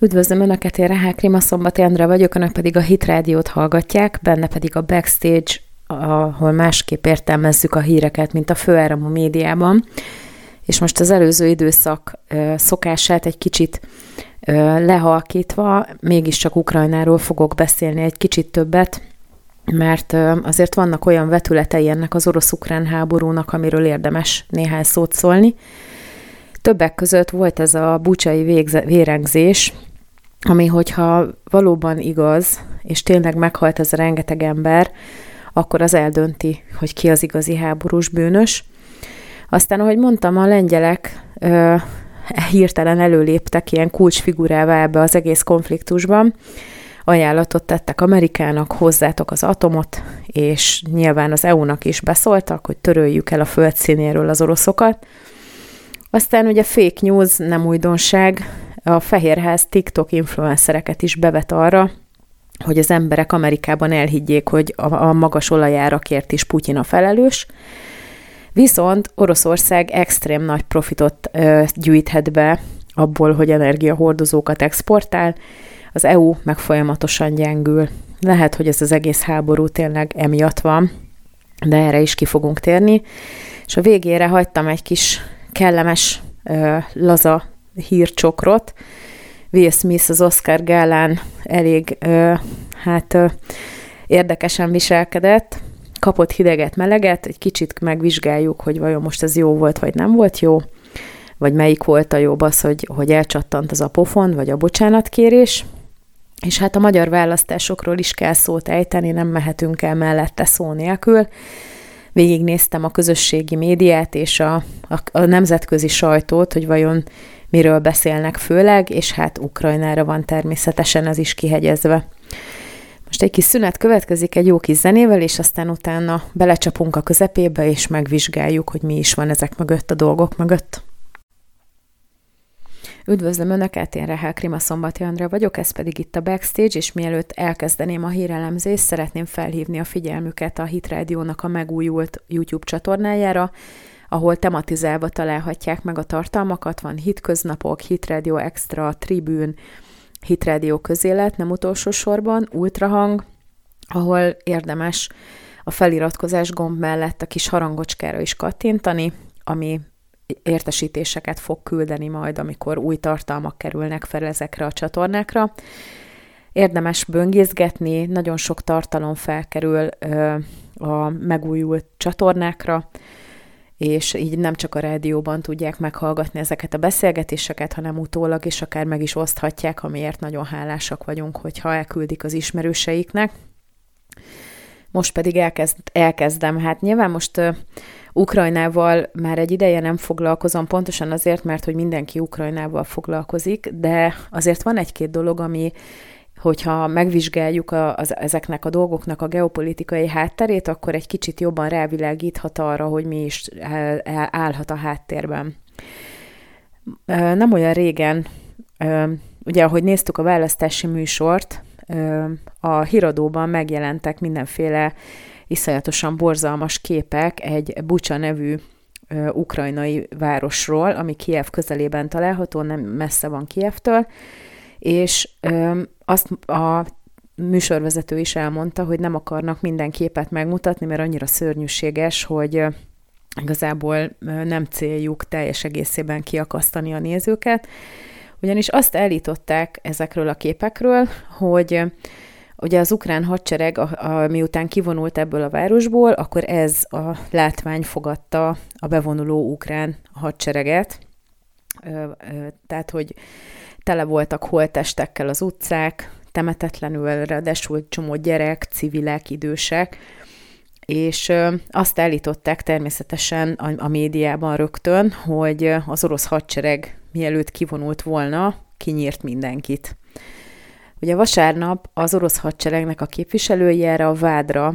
Üdvözlöm Önöket, én Rehák Klima Szombati Andra vagyok, Önök pedig a Hit Rádiót hallgatják, benne pedig a Backstage, ahol másképp értelmezzük a híreket, mint a főáramú médiában. És most az előző időszak szokását egy kicsit lehalkítva, mégiscsak Ukrajnáról fogok beszélni egy kicsit többet, mert azért vannak olyan vetületei ennek az orosz-ukrán háborúnak, amiről érdemes néhány szót szólni. Többek között volt ez a bucsai végze, vérengzés, ami hogyha valóban igaz, és tényleg meghalt ez a rengeteg ember, akkor az eldönti, hogy ki az igazi háborús bűnös. Aztán, ahogy mondtam, a lengyelek ö, hirtelen előléptek ilyen kulcsfigurává ebbe az egész konfliktusban, ajánlatot tettek Amerikának, hozzátok az atomot, és nyilván az EU-nak is beszóltak, hogy töröljük el a földszínéről az oroszokat. Aztán ugye fake news, nem újdonság, a Fehérház TikTok influencereket is bevet arra, hogy az emberek Amerikában elhiggyék, hogy a, a magas olajárakért is Putyin a felelős, Viszont Oroszország extrém nagy profitot ö, gyűjthet be abból, hogy energiahordozókat exportál, az EU meg folyamatosan gyengül. Lehet, hogy ez az egész háború tényleg emiatt van, de erre is ki fogunk térni. És a végére hagytam egy kis kellemes, ö, laza hírcsokrot. Will Smith az Oscar gálán elég, ö, hát ö, érdekesen viselkedett, kapott hideget, meleget, egy kicsit megvizsgáljuk, hogy vajon most ez jó volt, vagy nem volt jó, vagy melyik volt a jobb az, hogy, hogy elcsattant az a pofon, vagy a bocsánatkérés. És hát a magyar választásokról is kell szót ejteni, nem mehetünk el mellette szó nélkül. Végignéztem a közösségi médiát és a, a, a nemzetközi sajtót, hogy vajon miről beszélnek főleg, és hát Ukrajnára van természetesen ez is kihegyezve. Most egy kis szünet következik egy jó kis zenével, és aztán utána belecsapunk a közepébe, és megvizsgáljuk, hogy mi is van ezek mögött, a dolgok mögött. Üdvözlöm Önöket, én Rehel Krima Szombati Andrea vagyok, ez pedig itt a Backstage, és mielőtt elkezdeném a hírelemzést, szeretném felhívni a figyelmüket a Hit Radio-nak a megújult YouTube csatornájára, ahol tematizálva találhatják meg a tartalmakat, van Hitköznapok, Hit Radio Extra, Tribűn, Hitrádió közélet, nem utolsó sorban, ultrahang, ahol érdemes a feliratkozás gomb mellett a kis harangocskára is kattintani, ami értesítéseket fog küldeni majd, amikor új tartalmak kerülnek fel ezekre a csatornákra. Érdemes böngészgetni, nagyon sok tartalom felkerül ö, a megújult csatornákra, és így nem csak a rádióban tudják meghallgatni ezeket a beszélgetéseket, hanem utólag is akár meg is oszthatják, amiért nagyon hálásak vagyunk, hogyha elküldik az ismerőseiknek. Most pedig elkezd, elkezdem. Hát nyilván most uh, Ukrajnával már egy ideje nem foglalkozom, pontosan azért, mert hogy mindenki Ukrajnával foglalkozik, de azért van egy-két dolog, ami hogyha megvizsgáljuk a, az, ezeknek a dolgoknak a geopolitikai hátterét, akkor egy kicsit jobban rávilágíthat arra, hogy mi is állhat a háttérben. Nem olyan régen, ugye ahogy néztük a választási műsort, a híradóban megjelentek mindenféle iszonyatosan borzalmas képek egy Bucsa nevű ukrajnai városról, ami Kiev közelében található, nem messze van Kievtől, és azt a műsorvezető is elmondta, hogy nem akarnak minden képet megmutatni, mert annyira szörnyűséges, hogy igazából nem céljuk teljes egészében kiakasztani a nézőket, ugyanis azt állították ezekről a képekről, hogy ugye az ukrán hadsereg, a, a, miután kivonult ebből a városból, akkor ez a látvány fogadta a bevonuló ukrán hadsereget, tehát hogy tele voltak holtestekkel az utcák, temetetlenül, ráadásul csomó gyerek, civilek, idősek, és azt állították természetesen a, a médiában rögtön, hogy az orosz hadsereg mielőtt kivonult volna, kinyírt mindenkit. Ugye vasárnap az orosz hadseregnek a képviselője erre a vádra,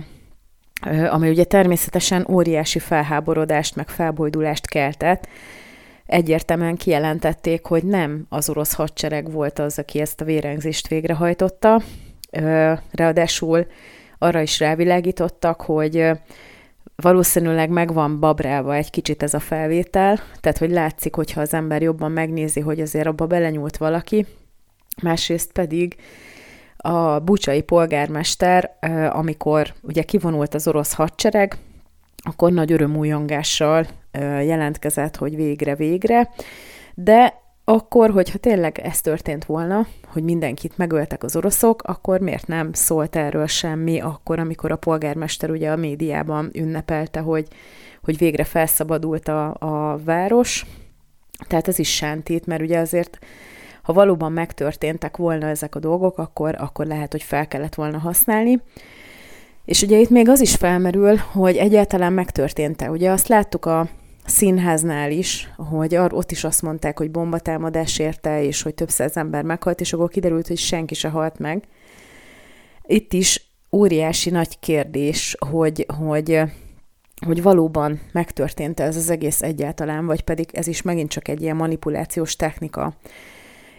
ami ugye természetesen óriási felháborodást meg felbojdulást keltett, egyértelműen kijelentették, hogy nem az orosz hadsereg volt az, aki ezt a vérengzést végrehajtotta. Ráadásul arra is rávilágítottak, hogy valószínűleg meg van babrálva egy kicsit ez a felvétel, tehát hogy látszik, hogyha az ember jobban megnézi, hogy azért abba belenyúlt valaki, másrészt pedig a bucsai polgármester, amikor ugye kivonult az orosz hadsereg, akkor nagy örömújongással jelentkezett, hogy végre-végre, de akkor, hogyha tényleg ez történt volna, hogy mindenkit megöltek az oroszok, akkor miért nem szólt erről semmi akkor, amikor a polgármester ugye a médiában ünnepelte, hogy, hogy végre felszabadult a, a város. Tehát ez is sántít, mert ugye azért ha valóban megtörténtek volna ezek a dolgok, akkor, akkor lehet, hogy fel kellett volna használni. És ugye itt még az is felmerül, hogy egyáltalán megtörtént-e. Ugye azt láttuk a színháznál is, hogy ott is azt mondták, hogy bombatámadás érte, és hogy több száz ember meghalt, és akkor kiderült, hogy senki se halt meg. Itt is óriási nagy kérdés, hogy, hogy, hogy valóban megtörtént ez az egész egyáltalán, vagy pedig ez is megint csak egy ilyen manipulációs technika.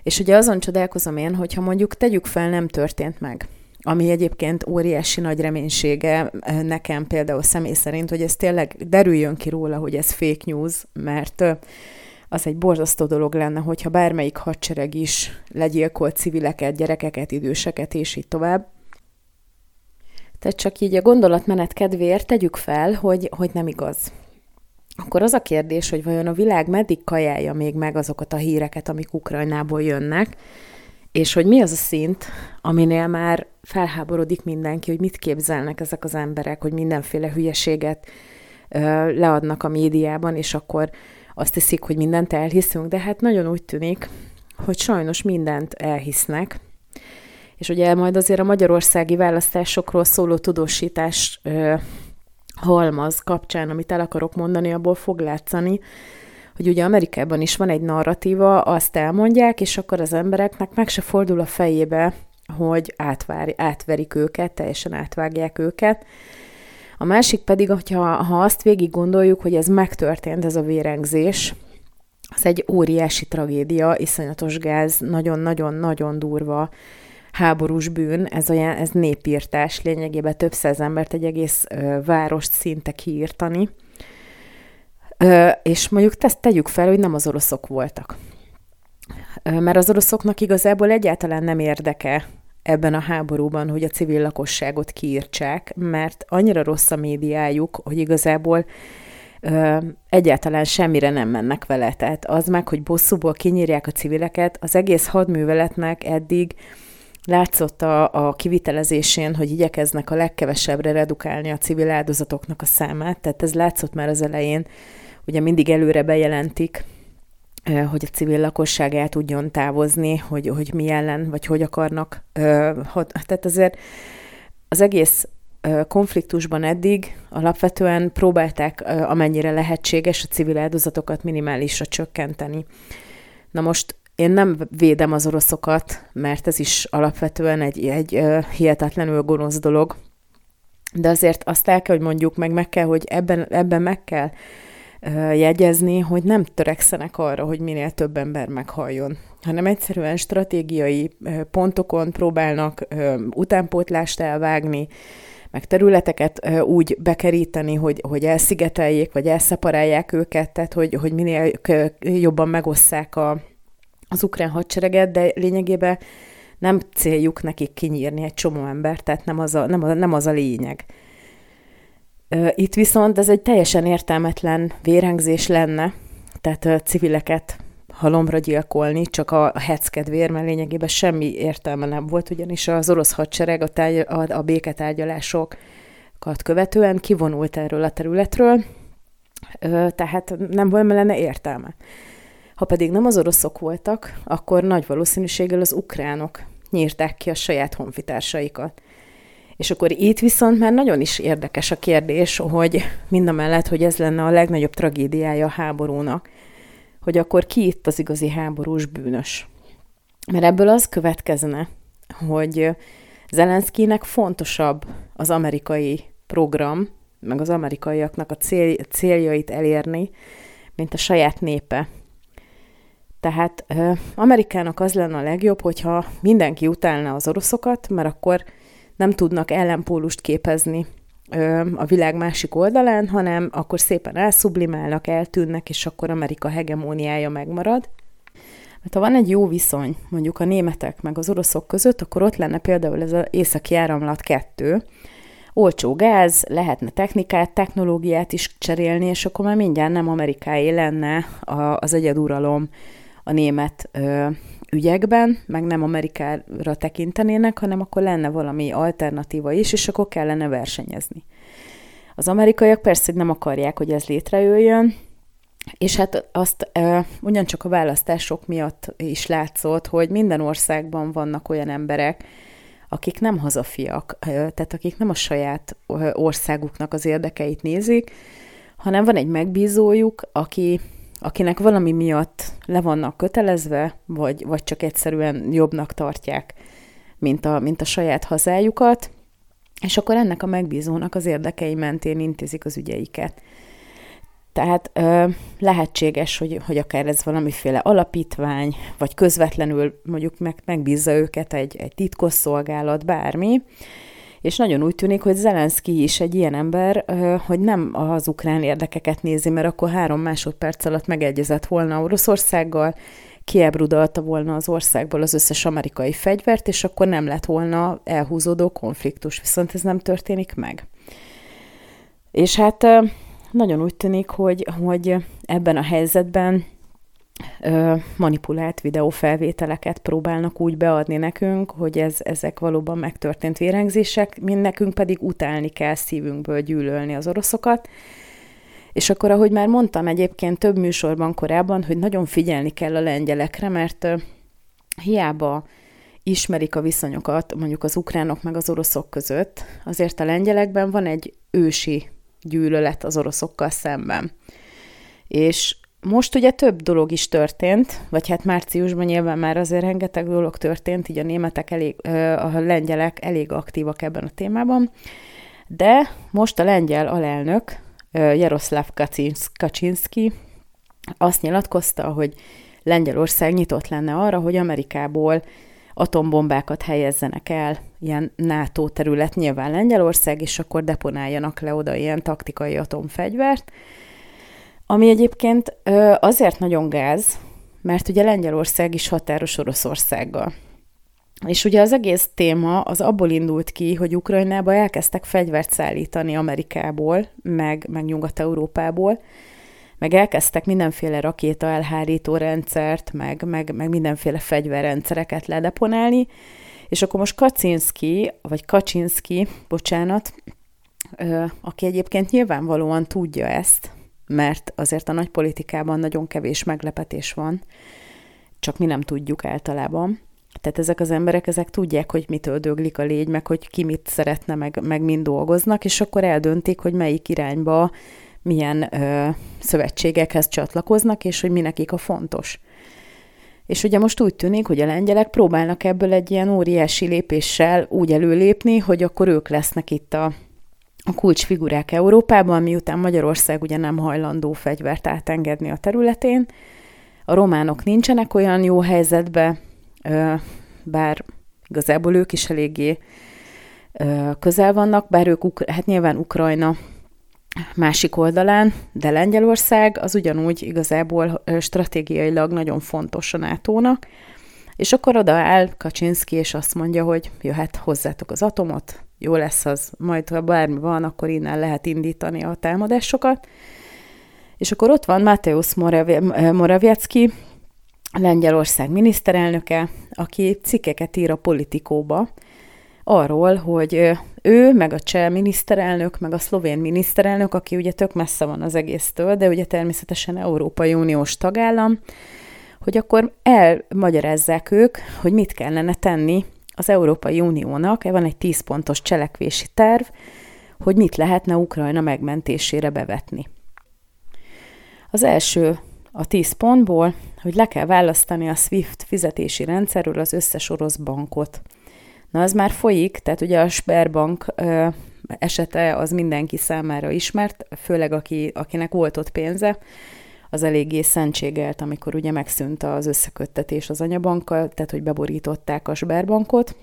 És ugye azon csodálkozom én, hogyha mondjuk tegyük fel, nem történt meg ami egyébként óriási nagy reménysége eh, nekem például személy szerint, hogy ez tényleg derüljön ki róla, hogy ez fake news, mert eh, az egy borzasztó dolog lenne, hogyha bármelyik hadsereg is legyilkolt civileket, gyerekeket, időseket, és így tovább. Tehát csak így a gondolatmenet kedvéért tegyük fel, hogy, hogy nem igaz. Akkor az a kérdés, hogy vajon a világ meddig kajálja még meg azokat a híreket, amik Ukrajnából jönnek, és hogy mi az a szint, aminél már felháborodik mindenki, hogy mit képzelnek ezek az emberek, hogy mindenféle hülyeséget leadnak a médiában, és akkor azt hiszik, hogy mindent elhiszünk, de hát nagyon úgy tűnik, hogy sajnos mindent elhisznek. És ugye majd azért a magyarországi választásokról szóló tudósítás halmaz kapcsán, amit el akarok mondani, abból fog látszani, hogy ugye Amerikában is van egy narratíva, azt elmondják, és akkor az embereknek meg se fordul a fejébe, hogy átvár, átverik őket, teljesen átvágják őket. A másik pedig, hogyha ha azt végig gondoljuk, hogy ez megtörtént, ez a vérengzés, az egy óriási tragédia, iszonyatos gáz, nagyon-nagyon-nagyon durva háborús bűn, ez, olyan, ez népírtás, lényegében több száz embert egy egész várost szinte kiírtani. És mondjuk ezt tegyük fel, hogy nem az oroszok voltak. Mert az oroszoknak igazából egyáltalán nem érdeke ebben a háborúban, hogy a civil lakosságot kiírtsák, mert annyira rossz a médiájuk, hogy igazából ö, egyáltalán semmire nem mennek vele. Tehát az meg, hogy bosszúból kinyírják a civileket, az egész hadműveletnek eddig látszott a, a kivitelezésén, hogy igyekeznek a legkevesebbre redukálni a civil áldozatoknak a számát, tehát ez látszott már az elején, ugye mindig előre bejelentik, hogy a civil lakosság el tudjon távozni, hogy, hogy mi ellen, vagy hogy akarnak. Tehát azért az egész konfliktusban eddig alapvetően próbálták amennyire lehetséges a civil áldozatokat minimálisra csökkenteni. Na most én nem védem az oroszokat, mert ez is alapvetően egy, egy hihetetlenül gonosz dolog, de azért azt el kell, hogy mondjuk meg, meg kell, hogy ebben, ebben meg kell jegyezni, hogy nem törekszenek arra, hogy minél több ember meghalljon, hanem egyszerűen stratégiai pontokon próbálnak utánpótlást elvágni, meg területeket úgy bekeríteni, hogy, hogy elszigeteljék, vagy elszeparálják őket, tehát hogy, hogy minél jobban megosszák a, az ukrán hadsereget, de lényegében nem céljuk nekik kinyírni egy csomó embert, tehát nem az a, nem a, nem az a lényeg. Itt viszont ez egy teljesen értelmetlen vérengzés lenne, tehát civileket halomra gyilkolni, csak a, a heckedvér, mert lényegében semmi értelme nem volt, ugyanis az orosz hadsereg a, tárgy, a, a béketárgyalásokat követően kivonult erről a területről, tehát nem volt lenne értelme. Ha pedig nem az oroszok voltak, akkor nagy valószínűséggel az ukránok nyírták ki a saját honfitársaikat. És akkor itt viszont már nagyon is érdekes a kérdés, hogy mind a mellett, hogy ez lenne a legnagyobb tragédiája a háborúnak, hogy akkor ki itt az igazi háborús bűnös. Mert ebből az következne, hogy Zelenszkinek fontosabb az amerikai program, meg az amerikaiaknak a cél, céljait elérni, mint a saját népe. Tehát Amerikának az lenne a legjobb, hogyha mindenki utálna az oroszokat, mert akkor nem tudnak ellenpólust képezni a világ másik oldalán, hanem akkor szépen elszublimálnak, eltűnnek, és akkor Amerika hegemóniája megmarad. Mert ha van egy jó viszony mondjuk a németek meg az oroszok között, akkor ott lenne például ez az északi áramlat kettő, olcsó gáz, lehetne technikát, technológiát is cserélni, és akkor már mindjárt nem Amerikáé lenne az egyeduralom a német ügyekben, meg nem Amerikára tekintenének, hanem akkor lenne valami alternatíva is, és akkor kellene versenyezni. Az amerikaiak persze nem akarják, hogy ez létrejöjjön, és hát azt ö, ugyancsak a választások miatt is látszott, hogy minden országban vannak olyan emberek, akik nem hazafiak, tehát akik nem a saját országuknak az érdekeit nézik, hanem van egy megbízójuk, aki, akinek valami miatt le vannak kötelezve, vagy, vagy csak egyszerűen jobbnak tartják, mint a, mint a saját hazájukat, és akkor ennek a megbízónak az érdekei mentén intézik az ügyeiket. Tehát ö, lehetséges, hogy, hogy akár ez valamiféle alapítvány, vagy közvetlenül mondjuk meg, megbízza őket egy, egy titkosszolgálat, bármi, és nagyon úgy tűnik, hogy Zelenszky is egy ilyen ember, hogy nem az ukrán érdekeket nézi, mert akkor három másodperc alatt megegyezett volna Oroszországgal, kiebrudalta volna az országból az összes amerikai fegyvert, és akkor nem lett volna elhúzódó konfliktus. Viszont ez nem történik meg. És hát nagyon úgy tűnik, hogy, hogy ebben a helyzetben manipulált videófelvételeket próbálnak úgy beadni nekünk, hogy ez, ezek valóban megtörtént vérengzések, mind nekünk pedig utálni kell szívünkből gyűlölni az oroszokat. És akkor, ahogy már mondtam egyébként több műsorban korábban, hogy nagyon figyelni kell a lengyelekre, mert hiába ismerik a viszonyokat mondjuk az ukránok meg az oroszok között, azért a lengyelekben van egy ősi gyűlölet az oroszokkal szemben. És most ugye több dolog is történt, vagy hát márciusban nyilván már azért rengeteg dolog történt, így a németek elég, a lengyelek elég aktívak ebben a témában, de most a lengyel alelnök, Jaroszláv Kaczynski azt nyilatkozta, hogy Lengyelország nyitott lenne arra, hogy Amerikából atombombákat helyezzenek el ilyen NATO terület, nyilván Lengyelország, és akkor deponáljanak le oda ilyen taktikai atomfegyvert, ami egyébként azért nagyon gáz, mert ugye Lengyelország is határos Oroszországgal. És ugye az egész téma az abból indult ki, hogy Ukrajnába elkezdtek fegyvert szállítani Amerikából, meg, meg Nyugat-Európából, meg elkezdtek mindenféle rakéta elhárító rendszert, meg, meg, meg mindenféle fegyverrendszereket ledeponálni, és akkor most Kaczynski, vagy Kaczynski, bocsánat, aki egyébként nyilvánvalóan tudja ezt, mert azért a nagy politikában nagyon kevés meglepetés van, csak mi nem tudjuk általában. Tehát ezek az emberek, ezek tudják, hogy mitől döglik a légy, meg hogy ki mit szeretne, meg, meg mind dolgoznak, és akkor eldöntik, hogy melyik irányba milyen ö, szövetségekhez csatlakoznak, és hogy mi nekik a fontos. És ugye most úgy tűnik, hogy a lengyelek próbálnak ebből egy ilyen óriási lépéssel úgy előlépni, hogy akkor ők lesznek itt a, a kulcsfigurák Európában, miután Magyarország ugye nem hajlandó fegyvert átengedni a területén. A románok nincsenek olyan jó helyzetbe, bár igazából ők is eléggé közel vannak, bár ők, hát nyilván Ukrajna másik oldalán, de Lengyelország az ugyanúgy igazából stratégiailag nagyon fontos a NATO-nak, és akkor odaáll Kaczynski, és azt mondja, hogy jöhet hozzátok az atomot, jó lesz az, majd ha bármi van, akkor innen lehet indítani a támadásokat. És akkor ott van Mateusz Morawiecki, Lengyelország miniszterelnöke, aki cikkeket ír a politikóba, arról, hogy ő, meg a cseh miniszterelnök, meg a szlovén miniszterelnök, aki ugye tök messze van az egésztől, de ugye természetesen Európai Uniós tagállam, hogy akkor elmagyarázzák ők, hogy mit kellene tenni az Európai Uniónak, van egy 10 pontos cselekvési terv, hogy mit lehetne Ukrajna megmentésére bevetni. Az első a 10 pontból, hogy le kell választani a SWIFT fizetési rendszerről az összes orosz bankot. Na, az már folyik, tehát ugye a Sperbank ö, esete az mindenki számára ismert, főleg aki, akinek volt ott pénze, az eléggé szentségelt, amikor ugye megszűnt az összeköttetés az anyabankkal, tehát hogy beborították a Sberbankot.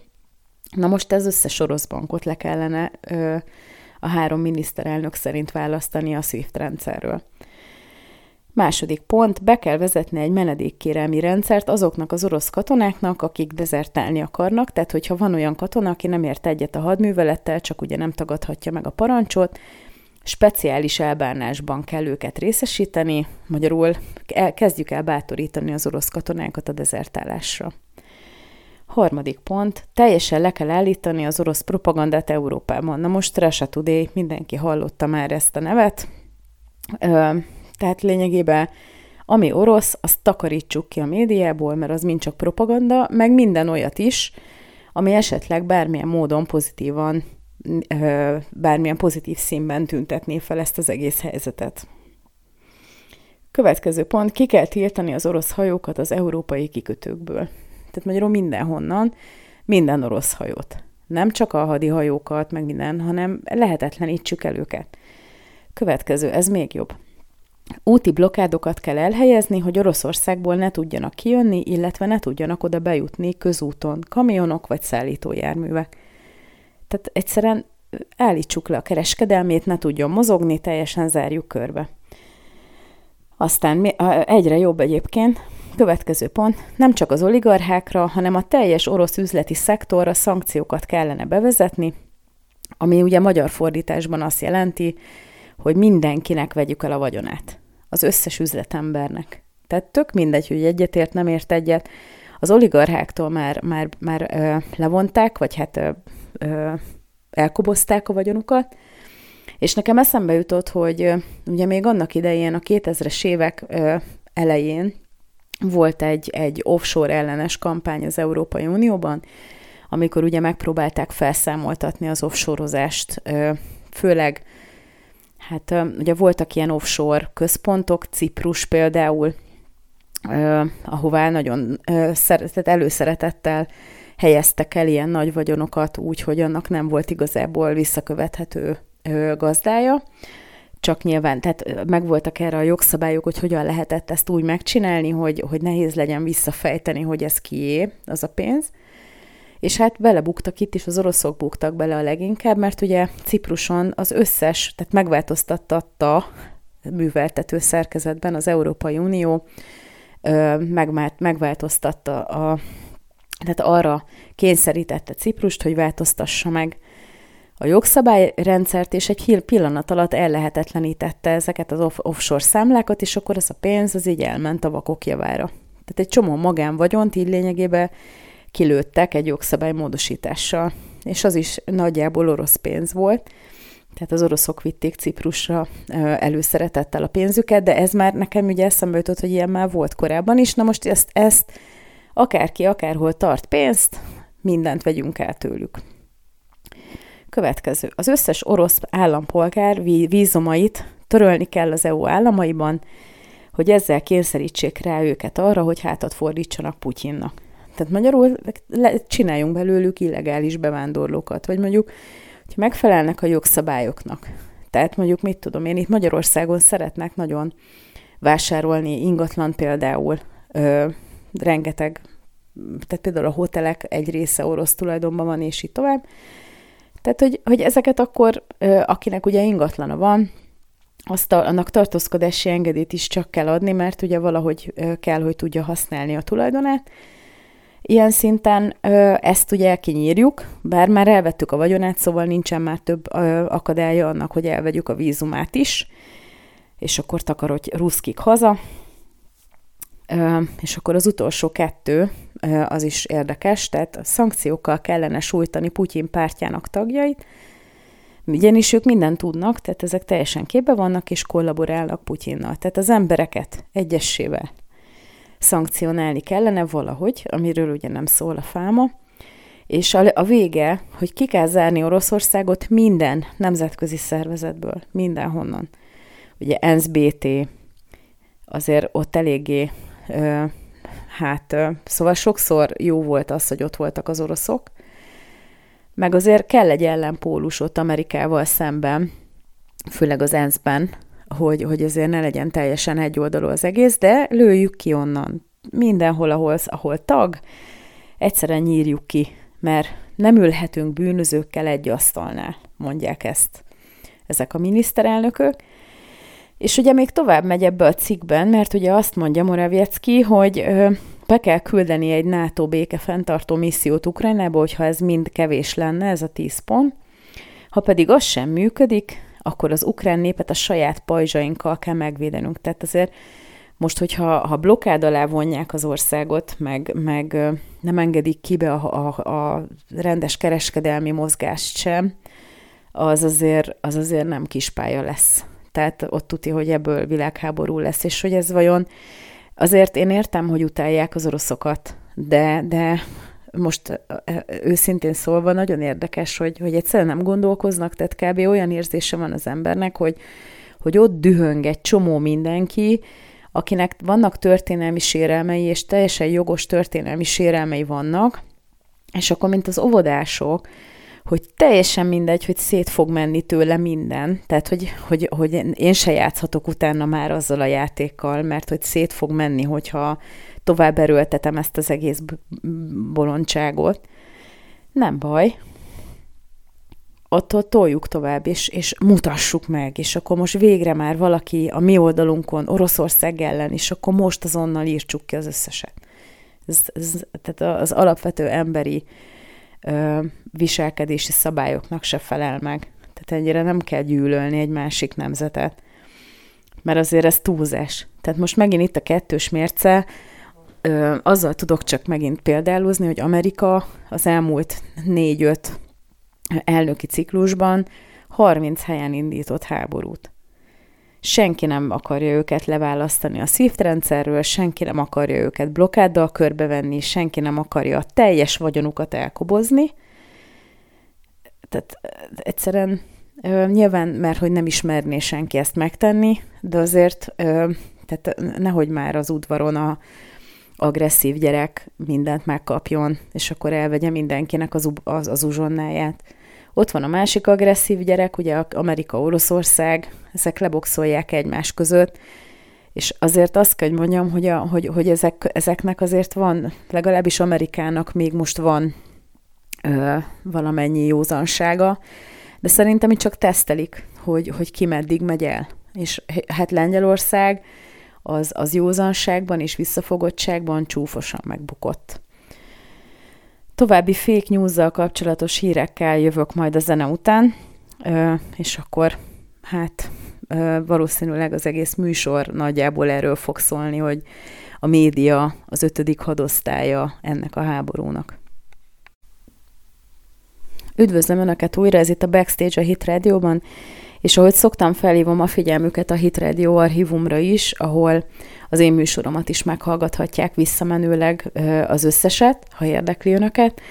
Na most ez összes orosz bankot le kellene ö, a három miniszterelnök szerint választani a SWIFT rendszerről. Második pont, be kell vezetni egy menedékkérelmi rendszert azoknak az orosz katonáknak, akik dezertálni akarnak, tehát hogyha van olyan katona, aki nem ért egyet a hadművelettel, csak ugye nem tagadhatja meg a parancsot, speciális elbánásban kell őket részesíteni, magyarul kezdjük el bátorítani az orosz katonákat a dezertálásra. Harmadik pont, teljesen le kell állítani az orosz propagandát Európában. Na most Russia Today, mindenki hallotta már ezt a nevet, tehát lényegében ami orosz, azt takarítsuk ki a médiából, mert az mind csak propaganda, meg minden olyat is, ami esetleg bármilyen módon pozitívan, bármilyen pozitív színben tüntetné fel ezt az egész helyzetet. Következő pont, ki kell tiltani az orosz hajókat az európai kikötőkből. Tehát magyarul mindenhonnan, minden orosz hajót. Nem csak a hadihajókat, meg minden, hanem lehetetlenítsük el őket. Következő, ez még jobb. Úti blokkádokat kell elhelyezni, hogy Oroszországból ne tudjanak kijönni, illetve ne tudjanak oda bejutni közúton kamionok vagy szállítójárművek. Tehát egyszerűen állítsuk le a kereskedelmét, ne tudjon mozogni, teljesen zárjuk körbe. Aztán egyre jobb egyébként, következő pont, nem csak az oligarchákra, hanem a teljes orosz üzleti szektorra szankciókat kellene bevezetni, ami ugye magyar fordításban azt jelenti, hogy mindenkinek vegyük el a vagyonát. Az összes üzletembernek. Tehát tök mindegy, hogy egyetért, nem ért egyet. Az oligarcháktól már, már, már ö, levonták, vagy hát ö, elkobozták a vagyonukat, és nekem eszembe jutott, hogy ugye még annak idején, a 2000-es évek elején volt egy, egy offshore ellenes kampány az Európai Unióban, amikor ugye megpróbálták felszámoltatni az offshorozást, főleg Hát ugye voltak ilyen offshore központok, Ciprus például, ahová nagyon szeretett, előszeretettel helyeztek el ilyen nagy vagyonokat úgy, hogy annak nem volt igazából visszakövethető gazdája. Csak nyilván, tehát megvoltak erre a jogszabályok, hogy hogyan lehetett ezt úgy megcsinálni, hogy, hogy nehéz legyen visszafejteni, hogy ez kié, az a pénz. És hát belebuktak itt is, az oroszok buktak bele a leginkább, mert ugye Cipruson az összes, tehát megváltoztatta műveltető szerkezetben az Európai Unió, meg, megváltoztatta a, tehát arra kényszerítette Ciprust, hogy változtassa meg a jogszabályrendszert, és egy pillanat alatt ellehetetlenítette ezeket az off- offshore számlákat, és akkor ez a pénz az így elment a vakok javára. Tehát egy csomó magánvagyont így lényegében kilőttek egy jogszabály módosítással, és az is nagyjából orosz pénz volt, tehát az oroszok vitték Ciprusra előszeretettel a pénzüket, de ez már nekem ugye eszembe jutott, hogy ilyen már volt korábban is, na most ezt, ezt akárki akárhol tart pénzt, mindent vegyünk el tőlük. Következő. Az összes orosz állampolgár vízumait törölni kell az EU államaiban, hogy ezzel kényszerítsék rá őket arra, hogy hátat fordítsanak Putyinnak. Tehát magyarul csináljunk belőlük illegális bevándorlókat, vagy mondjuk, hogy megfelelnek a jogszabályoknak. Tehát mondjuk, mit tudom én, itt Magyarországon szeretnek nagyon vásárolni ingatlan például, ö, rengeteg, tehát például a hotelek egy része orosz tulajdonban van, és így tovább. Tehát, hogy, hogy ezeket akkor, akinek ugye ingatlana van, azt a, annak tartózkodási engedélyt is csak kell adni, mert ugye valahogy kell, hogy tudja használni a tulajdonát, Ilyen szinten ezt ugye kinyírjuk, bár már elvettük a vagyonát, szóval nincsen már több akadálya annak, hogy elvegyük a vízumát is, és akkor takarodj ruszkik haza. És akkor az utolsó kettő, az is érdekes, tehát szankciókkal kellene sújtani Putyin pártjának tagjait, ugyanis ők mindent tudnak, tehát ezek teljesen képbe vannak, és kollaborálnak Putyinnal. Tehát az embereket egyessével szankcionálni kellene valahogy, amiről ugye nem szól a fáma, és a, a vége, hogy ki kell zárni Oroszországot minden nemzetközi szervezetből, mindenhonnan. Ugye NSBT, azért ott eléggé, hát, szóval sokszor jó volt az, hogy ott voltak az oroszok, meg azért kell egy ellenpólus ott Amerikával szemben, főleg az ENSZ-ben, hogy, hogy azért ne legyen teljesen egyoldalú az egész, de lőjük ki onnan. Mindenhol, ahol, ahol tag, egyszerűen nyírjuk ki, mert nem ülhetünk bűnözőkkel egy asztalnál, mondják ezt ezek a miniszterelnökök. És ugye még tovább megy ebbe a cikkben, mert ugye azt mondja Moraviecki, hogy ö, be kell küldeni egy NATO béke fenntartó missziót Ukrajnába, hogyha ez mind kevés lenne, ez a 10 pont. Ha pedig az sem működik, akkor az ukrán népet a saját pajzsainkkal kell megvédenünk. Tehát azért most, hogyha ha blokkád alá vonják az országot, meg, meg nem engedik ki be a, a, a rendes kereskedelmi mozgást sem, az azért, az azért nem kispálya lesz. Tehát ott tudja, hogy ebből világháború lesz, és hogy ez vajon azért én értem, hogy utálják az oroszokat, de, de most őszintén szólva nagyon érdekes, hogy, hogy egyszerűen nem gondolkoznak, tehát kb. olyan érzése van az embernek, hogy, hogy ott dühöng egy csomó mindenki, akinek vannak történelmi sérelmei, és teljesen jogos történelmi sérelmei vannak, és akkor, mint az óvodások, hogy teljesen mindegy, hogy szét fog menni tőle minden, tehát hogy, hogy, hogy én se játszhatok utána már azzal a játékkal, mert hogy szét fog menni, hogyha tovább erőltetem ezt az egész bolondságot. Nem baj, ott toljuk tovább, és, és mutassuk meg, és akkor most végre már valaki a mi oldalunkon Oroszország ellen, és akkor most azonnal írtsuk ki az összeset. Ez, ez, tehát az alapvető emberi viselkedési szabályoknak se felel meg. Tehát ennyire nem kell gyűlölni egy másik nemzetet, mert azért ez túlzás. Tehát most megint itt a kettős mérce, ö, azzal tudok csak megint példálózni, hogy Amerika az elmúlt négy-öt elnöki ciklusban 30 helyen indított háborút. Senki nem akarja őket leválasztani a SWIFT senki nem akarja őket blokkáddal körbevenni, senki nem akarja a teljes vagyonukat elkobozni. Tehát egyszerűen nyilván, mert hogy nem ismerné senki ezt megtenni, de azért tehát nehogy már az udvaron a agresszív gyerek mindent megkapjon, és akkor elvegye mindenkinek az, az, az uzsonnáját. Ott van a másik agresszív gyerek, ugye Amerika, Oroszország, ezek leboxolják egymás között, és azért azt kell, hogy mondjam, hogy, a, hogy, hogy ezek, ezeknek azért van, legalábbis Amerikának még most van ö, valamennyi józansága, de szerintem itt csak tesztelik, hogy, hogy ki meddig megy el. És hát Lengyelország az, az józanságban és visszafogottságban csúfosan megbukott. További fake news kapcsolatos hírekkel jövök majd a zene után, és akkor hát valószínűleg az egész műsor nagyjából erről fog szólni, hogy a média az ötödik hadosztálya ennek a háborúnak. Üdvözlöm Önöket újra, ez itt a Backstage a Hit Rádióban, és ahogy szoktam, felhívom a figyelmüket a Hit Radio archívumra is, ahol az én műsoromat is meghallgathatják visszamenőleg az összeset, ha érdekli önöket.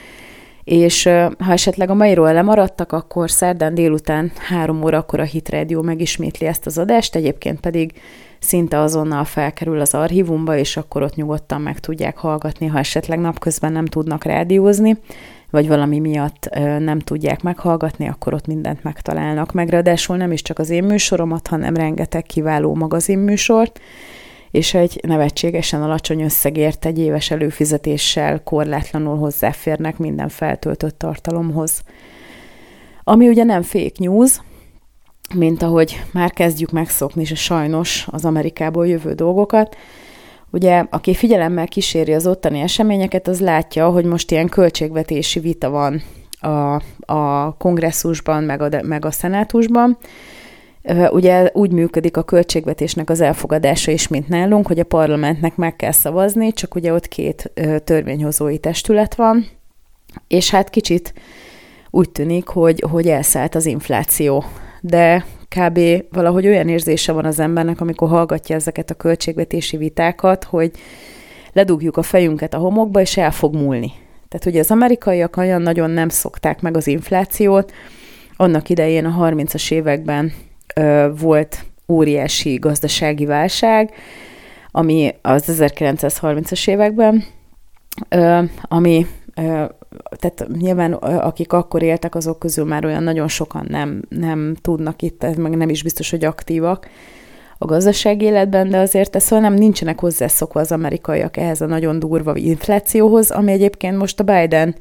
És ha esetleg a mairól lemaradtak, akkor szerdán délután három órakor a Hit Radio megismétli ezt az adást, egyébként pedig szinte azonnal felkerül az archívumba, és akkor ott nyugodtan meg tudják hallgatni, ha esetleg napközben nem tudnak rádiózni, vagy valami miatt nem tudják meghallgatni, akkor ott mindent megtalálnak. Meg ráadásul nem is csak az én műsoromat, hanem rengeteg kiváló magazinműsort, és egy nevetségesen alacsony összegért egy éves előfizetéssel korlátlanul hozzáférnek minden feltöltött tartalomhoz. Ami ugye nem fake news, mint ahogy már kezdjük megszokni, és sajnos az Amerikából jövő dolgokat, Ugye, aki figyelemmel kíséri az ottani eseményeket, az látja, hogy most ilyen költségvetési vita van a, a kongresszusban, meg a, meg a szenátusban, Ugye úgy működik a költségvetésnek az elfogadása is, mint nálunk, hogy a parlamentnek meg kell szavazni, csak ugye ott két törvényhozói testület van, és hát kicsit úgy tűnik, hogy, hogy elszállt az infláció. De kb. valahogy olyan érzése van az embernek, amikor hallgatja ezeket a költségvetési vitákat, hogy ledugjuk a fejünket a homokba, és el fog múlni. Tehát ugye az amerikaiak olyan nagyon nem szokták meg az inflációt, annak idején a 30-as években ö, volt óriási gazdasági válság, ami az 1930-as években, ö, ami tehát nyilván akik akkor éltek, azok közül már olyan nagyon sokan nem, nem tudnak itt, meg nem is biztos, hogy aktívak a gazdasági életben, de azért ez szóval nem nincsenek hozzászokva az amerikaiak ehhez a nagyon durva inflációhoz, ami egyébként most a Biden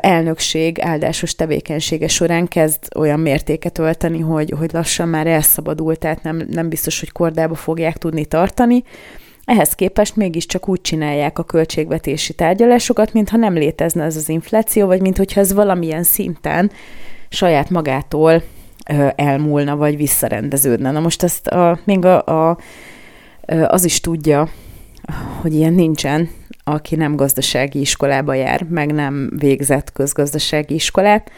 elnökség áldásos tevékenysége során kezd olyan mértéket ölteni, hogy, hogy lassan már elszabadult, tehát nem, nem biztos, hogy kordába fogják tudni tartani. Ehhez képest mégiscsak úgy csinálják a költségvetési tárgyalásokat, mintha nem létezne ez az infláció, vagy mintha ez valamilyen szinten saját magától elmúlna, vagy visszarendeződne. Na most ezt a, még a, a, az is tudja, hogy ilyen nincsen, aki nem gazdasági iskolába jár, meg nem végzett közgazdasági iskolát.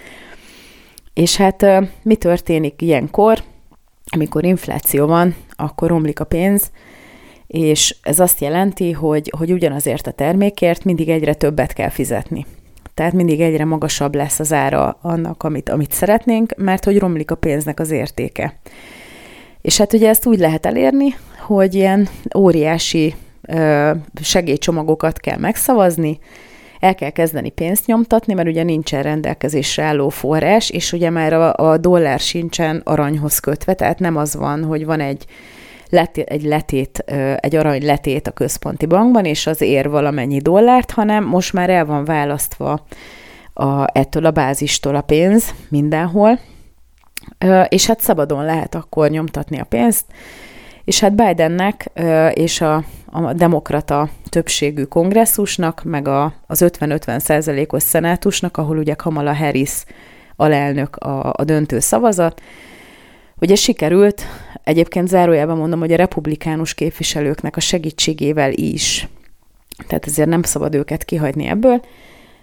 És hát mi történik ilyenkor, amikor infláció van, akkor romlik a pénz, és ez azt jelenti, hogy, hogy ugyanazért a termékért mindig egyre többet kell fizetni. Tehát mindig egyre magasabb lesz az ára annak, amit, amit szeretnénk, mert hogy romlik a pénznek az értéke. És hát ugye ezt úgy lehet elérni, hogy ilyen óriási segélycsomagokat kell megszavazni, el kell kezdeni pénzt nyomtatni, mert ugye nincsen rendelkezésre álló forrás, és ugye már a, a dollár sincsen aranyhoz kötve, tehát nem az van, hogy van egy, letét, egy letét, egy arany letét a központi bankban, és az ér valamennyi dollárt, hanem most már el van választva a, ettől a bázistól a pénz mindenhol, és hát szabadon lehet akkor nyomtatni a pénzt, és hát Bidennek és a, a demokrata többségű kongresszusnak, meg a, az 50-50 százalékos szenátusnak, ahol ugye Kamala Harris alelnök a, a döntő szavazat, ugye sikerült, egyébként zárójában mondom, hogy a republikánus képviselőknek a segítségével is, tehát ezért nem szabad őket kihagyni ebből,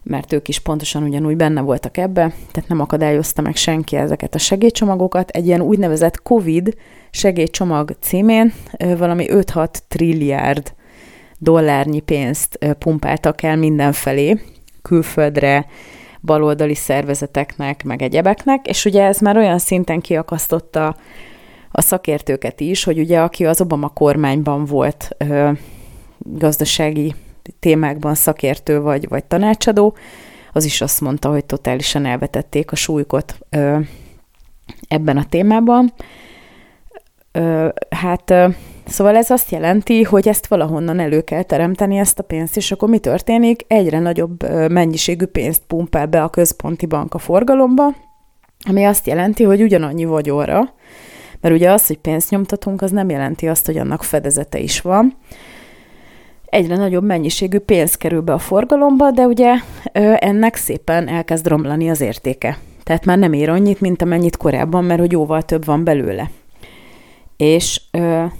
mert ők is pontosan ugyanúgy benne voltak ebbe, tehát nem akadályozta meg senki ezeket a segélycsomagokat. Egy ilyen úgynevezett COVID segélycsomag címén valami 5-6 trilliárd dollárnyi pénzt pumpáltak el mindenfelé, külföldre, baloldali szervezeteknek, meg egyebeknek, és ugye ez már olyan szinten kiakasztotta a szakértőket is, hogy ugye aki az Obama kormányban volt ö, gazdasági témákban szakértő vagy, vagy tanácsadó, az is azt mondta, hogy totálisan elvetették a súlykot ö, ebben a témában. Ö, hát ö, szóval ez azt jelenti, hogy ezt valahonnan elő kell teremteni ezt a pénzt, és akkor mi történik? Egyre nagyobb mennyiségű pénzt pumpál be a központi bank a forgalomba, ami azt jelenti, hogy ugyanannyi vagyonra, mert ugye az, hogy pénzt nyomtatunk, az nem jelenti azt, hogy annak fedezete is van, egyre nagyobb mennyiségű pénz kerül be a forgalomba, de ugye ennek szépen elkezd romlani az értéke. Tehát már nem ér annyit, mint amennyit korábban, mert hogy jóval több van belőle. És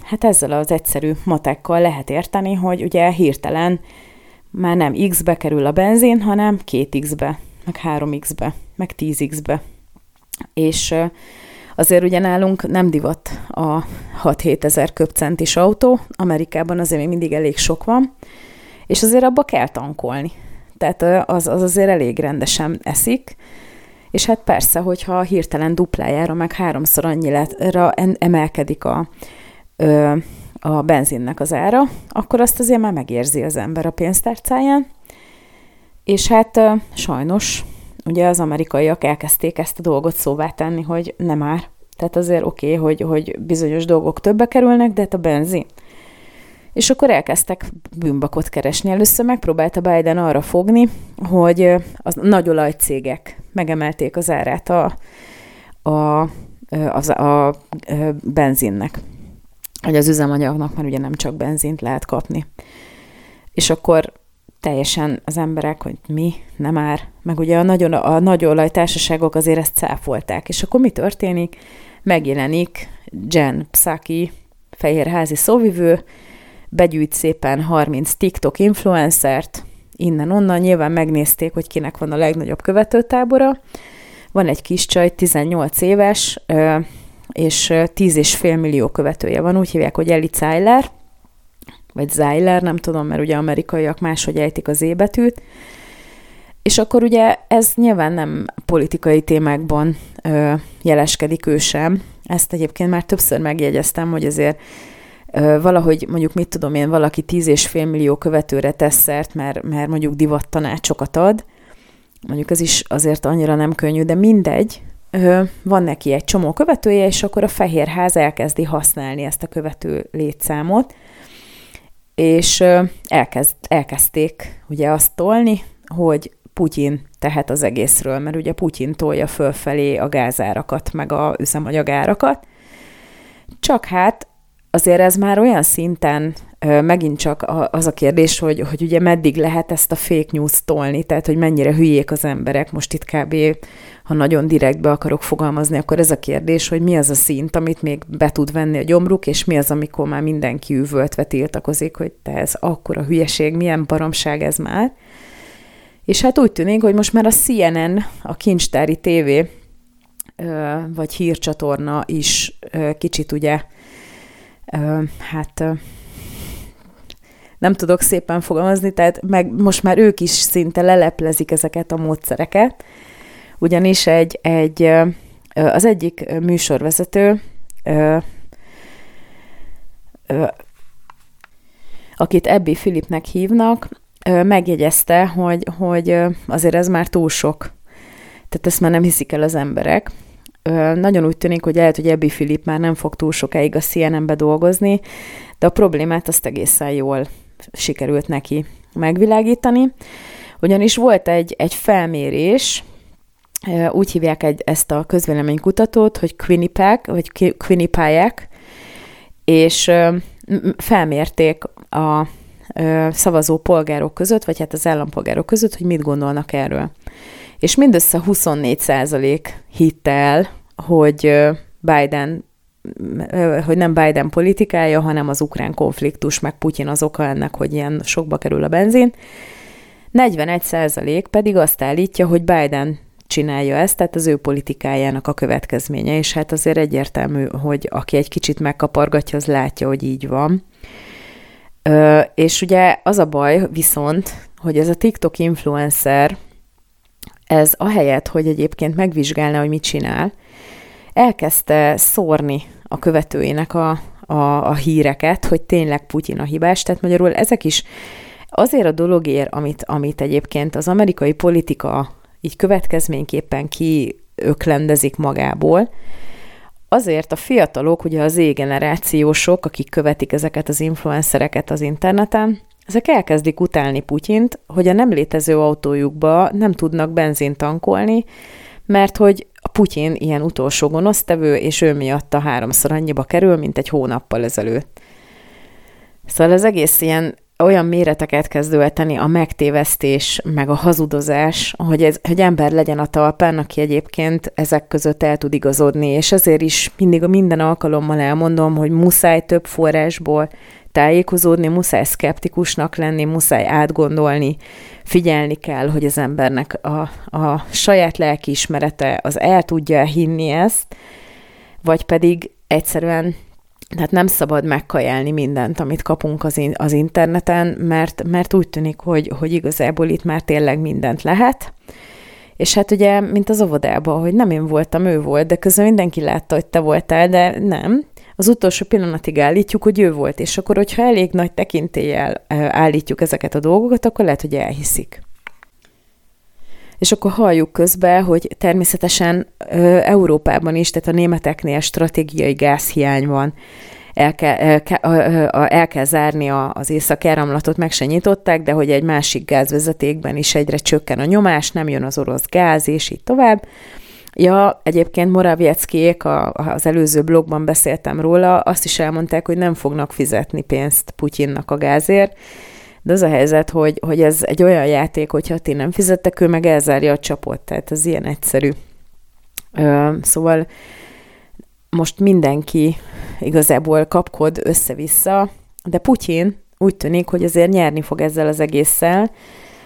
hát ezzel az egyszerű matekkal lehet érteni, hogy ugye hirtelen már nem x-be kerül a benzin, hanem 2x-be, meg 3x-be, meg 10x-be. És Azért ugye nálunk nem divat a 6-7 ezer köpcentis autó, Amerikában azért még mindig elég sok van, és azért abba kell tankolni. Tehát az, az azért elég rendesen eszik, és hát persze, hogyha hirtelen duplájára, meg háromszor annyira emelkedik a, a benzinnek az ára, akkor azt azért már megérzi az ember a pénztárcáján. És hát sajnos ugye az amerikaiak elkezdték ezt a dolgot szóvá tenni, hogy nem már. Tehát azért oké, okay, hogy, hogy bizonyos dolgok többe kerülnek, de hát a benzin. És akkor elkezdtek bűnbakot keresni. Először megpróbálta Biden arra fogni, hogy az nagy olajcégek megemelték az árát a, a, az, a, a benzinnek. Vagy az üzemanyagnak, mert ugye nem csak benzint lehet kapni. És akkor teljesen az emberek, hogy mi, nem már, meg ugye a, nagyon, a nagy olajtársaságok azért ezt cáfolták. És akkor mi történik? Megjelenik Jen Psaki, fehérházi szóvivő, begyűjt szépen 30 TikTok influencert, innen-onnan, nyilván megnézték, hogy kinek van a legnagyobb követőtábora. Van egy kis csaj, 18 éves, és 10,5 millió követője van, úgy hívják, hogy Eli Zeiler, vagy Zeiler, nem tudom, mert ugye amerikaiak máshogy ejtik az ébetűt. És akkor ugye ez nyilván nem politikai témákban ö, jeleskedik ő sem. Ezt egyébként már többször megjegyeztem, hogy azért ö, valahogy mondjuk mit tudom én, valaki tíz és fél millió követőre tesz szert, mert, mert mondjuk divat tanácsokat ad. Mondjuk ez is azért annyira nem könnyű, de mindegy, ö, van neki egy csomó követője, és akkor a Fehérház elkezdi használni ezt a követő létszámot, és elkezd, elkezdték ugye azt tolni, hogy Putyin tehet az egészről, mert ugye Putyin tolja fölfelé a gázárakat, meg a üzemanyagárakat. Csak hát azért ez már olyan szinten megint csak az a kérdés, hogy, hogy ugye meddig lehet ezt a fake news tolni, tehát hogy mennyire hülyék az emberek. Most itt kb. ha nagyon direktbe akarok fogalmazni, akkor ez a kérdés, hogy mi az a szint, amit még be tud venni a gyomruk, és mi az, amikor már mindenki üvöltve tiltakozik, hogy te ez akkora hülyeség, milyen baromság ez már. És hát úgy tűnik, hogy most már a CNN, a kincstári tévé, vagy hírcsatorna is kicsit ugye, hát nem tudok szépen fogalmazni, tehát meg most már ők is szinte leleplezik ezeket a módszereket, ugyanis egy, egy az egyik műsorvezető, akit Ebbi Filipnek hívnak, megjegyezte, hogy, hogy azért ez már túl sok. Tehát ezt már nem hiszik el az emberek. Nagyon úgy tűnik, hogy lehet, hogy Ebbi Filip már nem fog túl sokáig a CNN-be dolgozni, de a problémát azt egészen jól sikerült neki megvilágítani. Ugyanis volt egy, egy felmérés, úgy hívják egy, ezt a közvéleménykutatót, hogy Quinnipiac, vagy Quinnipiac, és felmérték a szavazó polgárok között, vagy hát az állampolgárok között, hogy mit gondolnak erről. És mindössze 24 százalék hitte el, hogy Biden hogy nem Biden politikája, hanem az ukrán konfliktus, meg Putyin az oka ennek, hogy ilyen sokba kerül a benzin. 41 százalék pedig azt állítja, hogy Biden csinálja ezt, tehát az ő politikájának a következménye, és hát azért egyértelmű, hogy aki egy kicsit megkapargatja, az látja, hogy így van. Ö, és ugye az a baj viszont, hogy ez a TikTok influencer, ez ahelyett, hogy egyébként megvizsgálna, hogy mit csinál, elkezdte szórni a követőinek a, a, a híreket, hogy tényleg Putyin a hibás. Tehát magyarul ezek is azért a dologért, amit, amit egyébként az amerikai politika így következményképpen kiöklendezik magából, azért a fiatalok, ugye az Z-generációsok, akik követik ezeket az influencereket az interneten, ezek elkezdik utálni Putyint, hogy a nem létező autójukba nem tudnak benzint tankolni, mert hogy Putyin ilyen utolsó gonosztevő, és ő miatt a háromszor annyiba kerül, mint egy hónappal ezelőtt. Szóval az egész ilyen olyan méreteket kezd ölteni a megtévesztés, meg a hazudozás, hogy, ez, hogy ember legyen a talpán, aki egyébként ezek között el tud igazodni, és ezért is mindig a minden alkalommal elmondom, hogy muszáj több forrásból tájékozódni, muszáj szkeptikusnak lenni, muszáj átgondolni, figyelni kell, hogy az embernek a, a saját lelkiismerete az el tudja hinni ezt, vagy pedig egyszerűen tehát nem szabad megkajálni mindent, amit kapunk az, in- az interneten, mert, mert úgy tűnik, hogy, hogy igazából itt már tényleg mindent lehet. És hát ugye, mint az óvodában, hogy nem én voltam, ő volt, de közben mindenki látta, hogy te voltál, de nem az utolsó pillanatig állítjuk, hogy ő volt, és akkor, hogyha elég nagy tekintéllyel állítjuk ezeket a dolgokat, akkor lehet, hogy elhiszik. És akkor halljuk közben, hogy természetesen Európában is, tehát a németeknél stratégiai gázhiány van, el kell, el kell, el kell zárni az észak meg se nyitották, de hogy egy másik gázvezetékben is egyre csökken a nyomás, nem jön az orosz gáz, és így tovább. Ja, egyébként Moravieckiék, a, az előző blogban beszéltem róla, azt is elmondták, hogy nem fognak fizetni pénzt Putyinnak a gázért, de az a helyzet, hogy, hogy ez egy olyan játék, hogyha ti nem fizettek, ő meg elzárja a csapot, tehát ez ilyen egyszerű. Ö, szóval most mindenki igazából kapkod össze-vissza, de Putyin úgy tűnik, hogy azért nyerni fog ezzel az egésszel,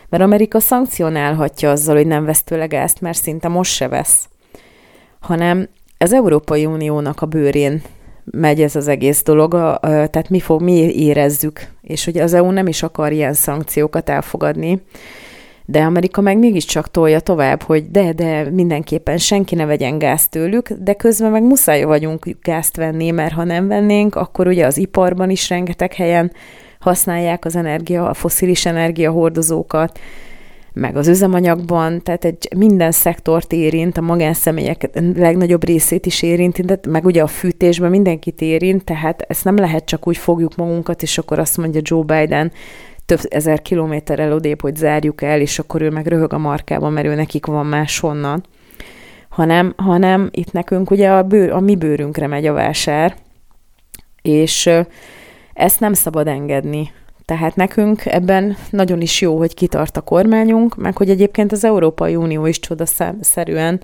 mert Amerika szankcionálhatja azzal, hogy nem vesz tőle gázt, mert szinte most se vesz hanem az Európai Uniónak a bőrén megy ez az egész dolog, a, a, tehát mi fog, mi érezzük, és hogy az EU nem is akar ilyen szankciókat elfogadni, de Amerika meg mégiscsak tolja tovább, hogy de, de mindenképpen senki ne vegyen gázt tőlük, de közben meg muszáj vagyunk gázt venni, mert ha nem vennénk, akkor ugye az iparban is rengeteg helyen használják az energia, a foszilis energiahordozókat, meg az üzemanyagban, tehát egy minden szektort érint, a magánszemélyek legnagyobb részét is érint, meg ugye a fűtésben mindenkit érint, tehát ezt nem lehet csak úgy fogjuk magunkat, és akkor azt mondja Joe Biden, több ezer kilométerrel odébb, hogy zárjuk el, és akkor ő meg röhög a markában, mert ő nekik van máshonnan, hanem, hanem itt nekünk ugye a, bőr, a mi bőrünkre megy a vásár, és ezt nem szabad engedni. Tehát nekünk ebben nagyon is jó, hogy kitart a kormányunk, meg hogy egyébként az Európai Unió is csodaszerűen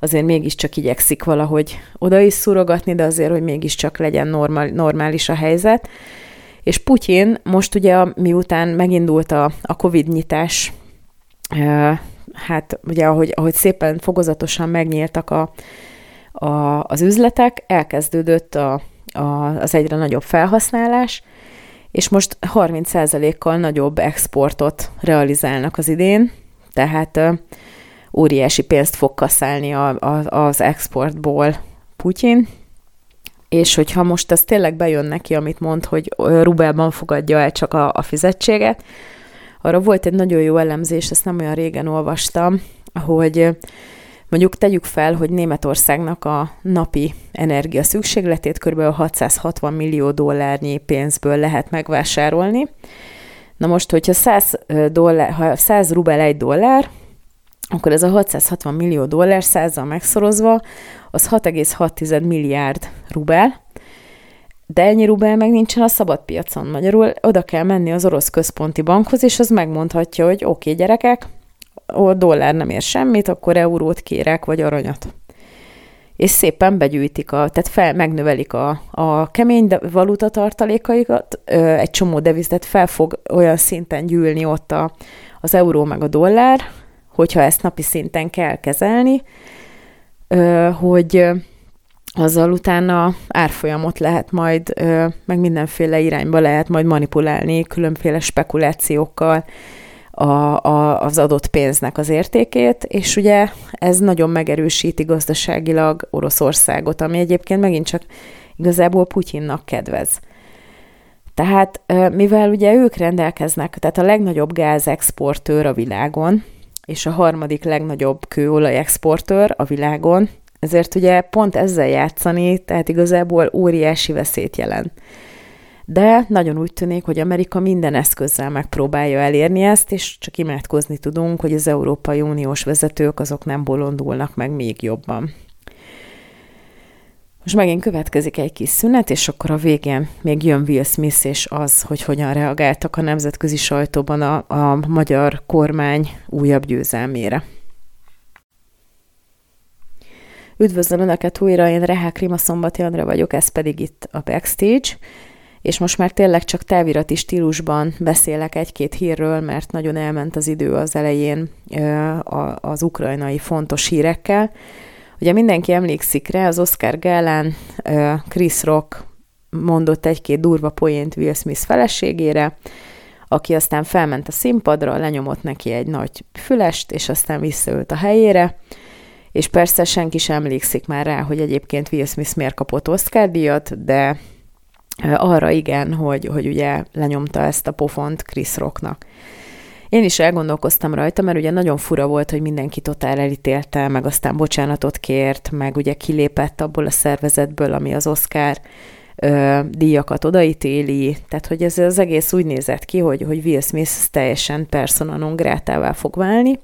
azért mégiscsak igyekszik valahogy oda is szurogatni, de azért, hogy mégiscsak legyen normál, normális a helyzet. És Putyin most ugye miután megindult a, a Covid nyitás, hát ugye ahogy, ahogy szépen fogozatosan megnyíltak a, a, az üzletek, elkezdődött a, a, az egyre nagyobb felhasználás, és most 30%-kal nagyobb exportot realizálnak az idén, tehát óriási pénzt fog kaszálni a, a, az exportból Putyin, és hogyha most ez tényleg bejön neki, amit mond, hogy rubelban fogadja el csak a, a fizetséget, arra volt egy nagyon jó elemzés, ezt nem olyan régen olvastam, hogy mondjuk tegyük fel, hogy Németországnak a napi energia szükségletét kb. 660 millió dollárnyi pénzből lehet megvásárolni. Na most, hogyha 100, dollár, ha 100 rubel egy dollár, akkor ez a 660 millió dollár százal megszorozva, az 6,6 milliárd rubel, de ennyi rubel meg nincsen a szabad piacon. Magyarul oda kell menni az orosz központi bankhoz, és az megmondhatja, hogy oké, okay, gyerekek, a dollár nem ér semmit, akkor eurót kérek, vagy aranyat. És szépen begyűjtik, a, tehát fel, megnövelik a, a kemény valuta tartalékaikat, egy csomó devizet fel fog olyan szinten gyűlni ott a, az euró meg a dollár, hogyha ezt napi szinten kell kezelni, hogy azzal utána árfolyamot lehet majd, meg mindenféle irányba lehet majd manipulálni különféle spekulációkkal a, a, az adott pénznek az értékét, és ugye ez nagyon megerősíti gazdaságilag Oroszországot, ami egyébként megint csak igazából Putyinnak kedvez. Tehát mivel ugye ők rendelkeznek, tehát a legnagyobb gázexportőr a világon, és a harmadik legnagyobb kőolajexportőr a világon, ezért ugye pont ezzel játszani, tehát igazából óriási veszélyt jelent. De nagyon úgy tűnik, hogy Amerika minden eszközzel megpróbálja elérni ezt, és csak imádkozni tudunk, hogy az Európai Uniós vezetők azok nem bolondulnak meg még jobban. Most megint következik egy kis szünet, és akkor a végén még jön Will Smith, és az, hogy hogyan reagáltak a nemzetközi sajtóban a, a magyar kormány újabb győzelmére. Üdvözlöm Önöket újra, én Rehák Rima Szombati Andra vagyok, ez pedig itt a Backstage, és most már tényleg csak távirati stílusban beszélek egy-két hírről, mert nagyon elment az idő az elején az ukrajnai fontos hírekkel, Ugye mindenki emlékszik rá, az Oscar gálán Chris Rock mondott egy-két durva poént Will Smith feleségére, aki aztán felment a színpadra, lenyomott neki egy nagy fülest, és aztán visszaült a helyére, és persze senki sem emlékszik már rá, hogy egyébként Will Smith miért kapott Oscar díjat, de arra igen, hogy, hogy ugye lenyomta ezt a pofont Chris Rocknak. Én is elgondolkoztam rajta, mert ugye nagyon fura volt, hogy mindenki totál elítélte, meg aztán bocsánatot kért, meg ugye kilépett abból a szervezetből, ami az Oscar ö, díjakat odaítéli, tehát hogy ez az egész úgy nézett ki, hogy, hogy Will Smith teljesen persona non fog válni,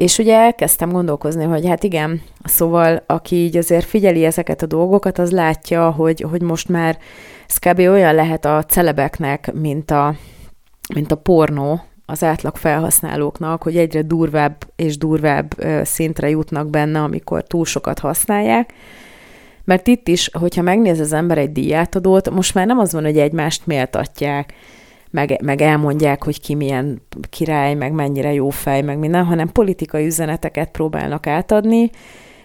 és ugye elkezdtem gondolkozni, hogy hát igen, szóval aki így azért figyeli ezeket a dolgokat, az látja, hogy, hogy most már ez kb. olyan lehet a celebeknek, mint a, mint a pornó, az átlag felhasználóknak, hogy egyre durvább és durvább szintre jutnak benne, amikor túl sokat használják. Mert itt is, hogyha megnéz az ember egy díjátadót, most már nem az van, hogy egymást méltatják, meg, meg elmondják, hogy ki milyen király, meg mennyire jó fej, meg minden, hanem politikai üzeneteket próbálnak átadni,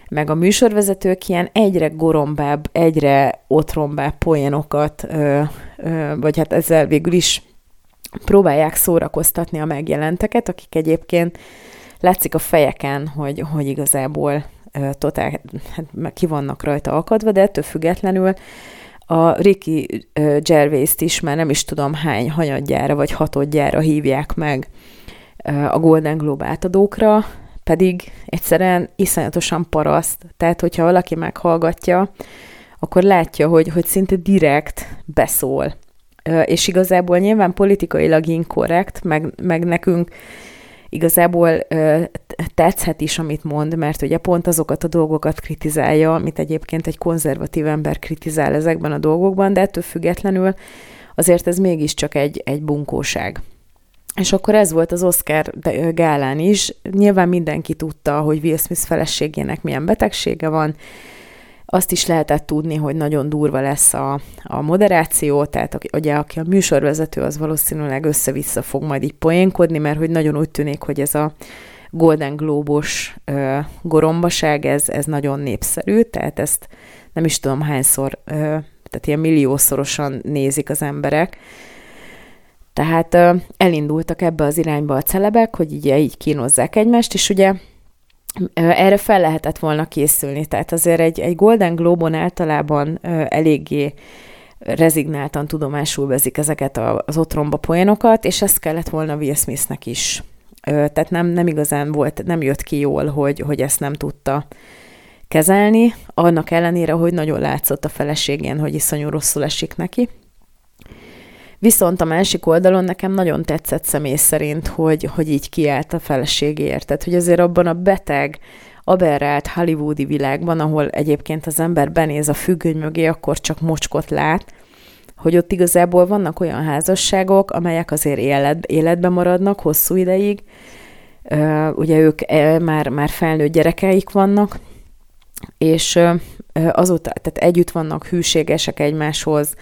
meg a műsorvezetők ilyen egyre gorombább, egyre otrombább poénokat, ö, ö, vagy hát ezzel végül is próbálják szórakoztatni a megjelenteket, akik egyébként látszik a fejeken, hogy, hogy igazából totál hát, ki vannak rajta akadva, de ettől függetlenül a Ricky Gervais-t is már nem is tudom hány hanyadjára vagy hatodjára hívják meg a Golden Globe átadókra, pedig egyszerűen iszonyatosan paraszt. Tehát, hogyha valaki meghallgatja, akkor látja, hogy, hogy szinte direkt beszól és igazából nyilván politikailag inkorrekt, meg, meg nekünk igazából tetszhet is, amit mond, mert ugye pont azokat a dolgokat kritizálja, amit egyébként egy konzervatív ember kritizál ezekben a dolgokban, de ettől függetlenül azért ez mégiscsak egy, egy bunkóság. És akkor ez volt az Oscar gálán is. Nyilván mindenki tudta, hogy Will Smith feleségének milyen betegsége van, azt is lehetett tudni, hogy nagyon durva lesz a, a moderáció, tehát ugye aki a műsorvezető, az valószínűleg össze-vissza fog majd így poénkodni, mert hogy nagyon úgy tűnik, hogy ez a Golden Globos ö, gorombaság, ez, ez nagyon népszerű, tehát ezt nem is tudom hányszor, ö, tehát ilyen milliószorosan nézik az emberek. Tehát ö, elindultak ebbe az irányba a celebek, hogy így, így kínozzák egymást, és ugye erre fel lehetett volna készülni. Tehát azért egy, egy Golden Globe-on általában eléggé rezignáltan tudomásul vezik ezeket az otromba poénokat, és ezt kellett volna Will Smithnek is. Tehát nem, nem igazán volt, nem jött ki jól, hogy, hogy ezt nem tudta kezelni, annak ellenére, hogy nagyon látszott a feleségén, hogy iszonyú rosszul esik neki. Viszont a másik oldalon nekem nagyon tetszett személy szerint, hogy, hogy így kiállt a feleségért. Tehát, hogy azért abban a beteg, aberrált hollywoodi világban, ahol egyébként az ember benéz a függöny mögé, akkor csak mocskot lát, hogy ott igazából vannak olyan házasságok, amelyek azért élet, életben maradnak hosszú ideig, ugye ők már, már felnőtt gyerekeik vannak, és azóta, tehát együtt vannak hűségesek egymáshoz,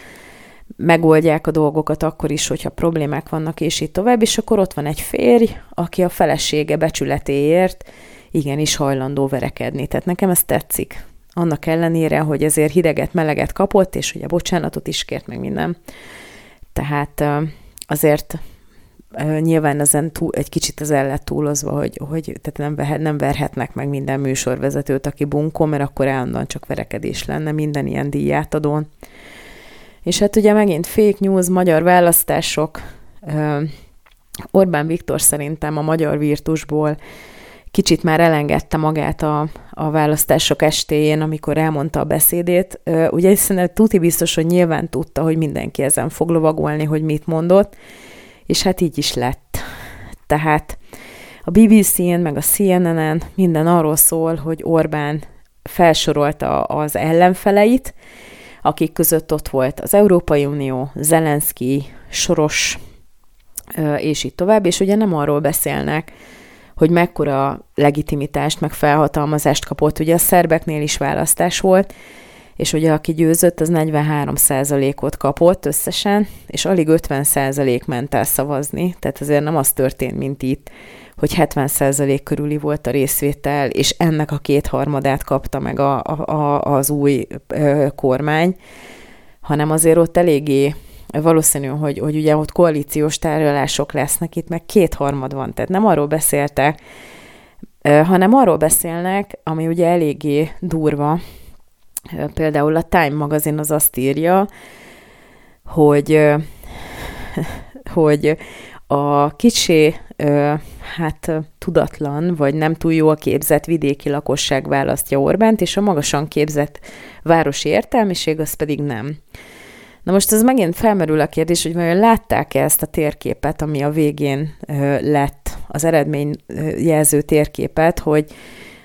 megoldják a dolgokat akkor is, hogyha problémák vannak, és így tovább, és akkor ott van egy férj, aki a felesége becsületéért igenis hajlandó verekedni. Tehát nekem ez tetszik. Annak ellenére, hogy ezért hideget, meleget kapott, és ugye bocsánatot is kért meg minden. Tehát azért nyilván ezen túl, egy kicsit az el lett túlozva, hogy, hogy tehát nem, vehet, nem verhetnek meg minden műsorvezetőt, aki bunkó, mert akkor állandóan csak verekedés lenne minden ilyen díjátadón. És hát ugye megint fake news, magyar választások, Orbán Viktor szerintem a magyar virtusból kicsit már elengedte magát a, a választások estéjén, amikor elmondta a beszédét. Ugye szerintem tuti biztos, hogy nyilván tudta, hogy mindenki ezen fog lovagolni, hogy mit mondott, és hát így is lett. Tehát a BBC-n, meg a CNN-en minden arról szól, hogy Orbán felsorolta az ellenfeleit, akik között ott volt az Európai Unió, Zelenszky, Soros, és így tovább, és ugye nem arról beszélnek, hogy mekkora legitimitást, meg felhatalmazást kapott. Ugye a szerbeknél is választás volt, és ugye aki győzött, az 43 ot kapott összesen, és alig 50% ment el szavazni, tehát azért nem az történt, mint itt, hogy 70% körüli volt a részvétel, és ennek a kétharmadát kapta meg a, a, az új ö, kormány, hanem azért ott eléggé valószínű, hogy, hogy ugye ott koalíciós tárgyalások lesznek, itt meg kétharmad van, tehát nem arról beszéltek, hanem arról beszélnek, ami ugye eléggé durva, például a Time magazin az azt írja, hogy, hogy a kicsi hát tudatlan, vagy nem túl jól képzett vidéki lakosság választja Orbánt, és a magasan képzett városi értelmiség az pedig nem. Na most ez megint felmerül a kérdés, hogy vajon látták-e ezt a térképet, ami a végén lett, az eredményjelző térképet, hogy,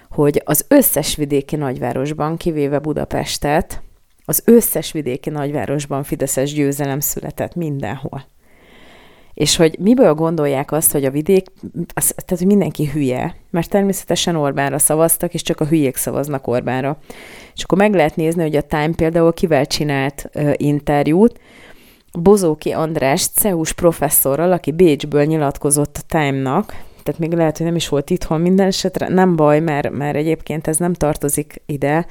hogy az összes vidéki nagyvárosban, kivéve Budapestet, az összes vidéki nagyvárosban Fideszes győzelem született mindenhol. És hogy miből gondolják azt, hogy a vidék, az, tehát hogy mindenki hülye, mert természetesen Orbánra szavaztak, és csak a hülyék szavaznak Orbánra. És akkor meg lehet nézni, hogy a Time például kivel csinált uh, interjút, Bozóki András, CEUS professzorral, aki Bécsből nyilatkozott a Time-nak, tehát még lehet, hogy nem is volt itthon minden esetre, nem baj, mert, mert egyébként ez nem tartozik ide,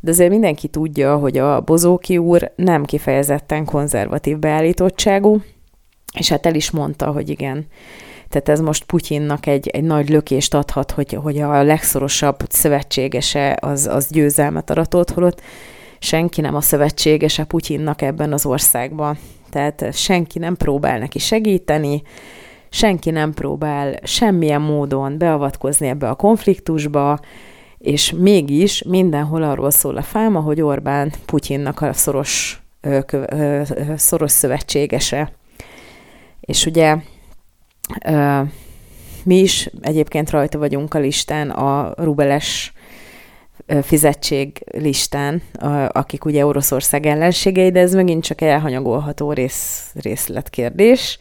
de azért mindenki tudja, hogy a Bozóki úr nem kifejezetten konzervatív beállítottságú, és hát el is mondta, hogy igen, tehát ez most Putyinnak egy, egy nagy lökést adhat, hogy, hogy a legszorosabb szövetségese az, az győzelmet aratott, holott senki nem a szövetségese Putyinnak ebben az országban. Tehát senki nem próbál neki segíteni, senki nem próbál semmilyen módon beavatkozni ebbe a konfliktusba, és mégis mindenhol arról szól a fáma, hogy Orbán Putyinnak a szoros ö, ö, szoros szövetségese. És ugye ö, mi is egyébként rajta vagyunk a listán, a rubeles fizetség listán, akik ugye Oroszország ellenségei, de ez megint csak elhanyagolható rész, részletkérdés.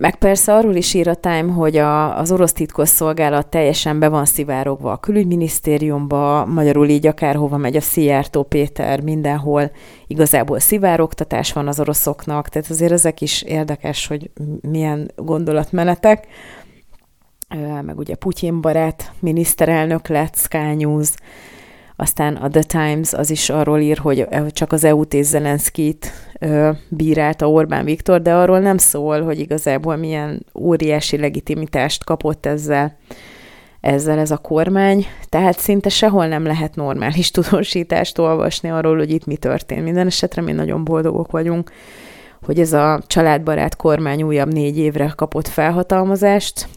Meg persze arról is ír a Time, hogy a, az orosz titkosszolgálat teljesen be van szivárogva a külügyminisztériumba, magyarul így akárhova megy a Szijjártó Péter, mindenhol igazából szivárogtatás van az oroszoknak, tehát azért ezek is érdekes, hogy milyen gondolatmenetek. Meg ugye Putyin barát miniszterelnök lett, Sky News, aztán a The Times az is arról ír, hogy csak az EU-t és Zelenszkit bírálta Orbán Viktor, de arról nem szól, hogy igazából milyen óriási legitimitást kapott ezzel, ezzel ez a kormány, tehát szinte sehol nem lehet normális tudósítást olvasni arról, hogy itt mi történt. Minden esetre mi nagyon boldogok vagyunk, hogy ez a családbarát kormány újabb négy évre kapott felhatalmazást,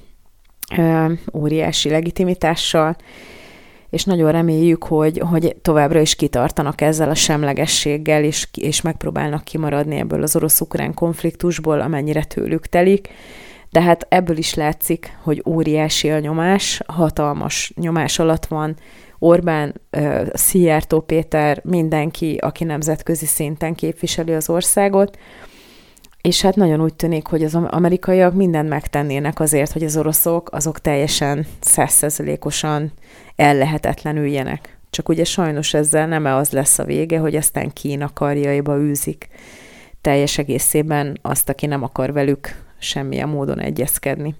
óriási legitimitással, és nagyon reméljük, hogy, hogy továbbra is kitartanak ezzel a semlegességgel, és, és megpróbálnak kimaradni ebből az orosz-ukrán konfliktusból, amennyire tőlük telik. De hát ebből is látszik, hogy óriási a nyomás, hatalmas nyomás alatt van Orbán, Szijjártó Péter, mindenki, aki nemzetközi szinten képviseli az országot, és hát nagyon úgy tűnik, hogy az amerikaiak mindent megtennének azért, hogy az oroszok azok teljesen százszerzelékosan ellehetetlenüljenek. Csak ugye sajnos ezzel nem -e az lesz a vége, hogy aztán Kína karjaiba űzik teljes egészében azt, aki nem akar velük semmilyen módon egyezkedni.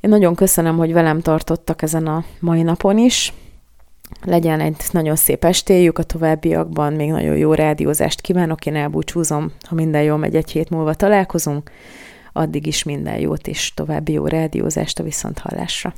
Én nagyon köszönöm, hogy velem tartottak ezen a mai napon is. Legyen egy nagyon szép estéjük a továbbiakban, még nagyon jó rádiózást kívánok, én elbúcsúzom, ha minden jól megy, egy hét múlva találkozunk, addig is minden jót és további jó rádiózást a viszonthallásra.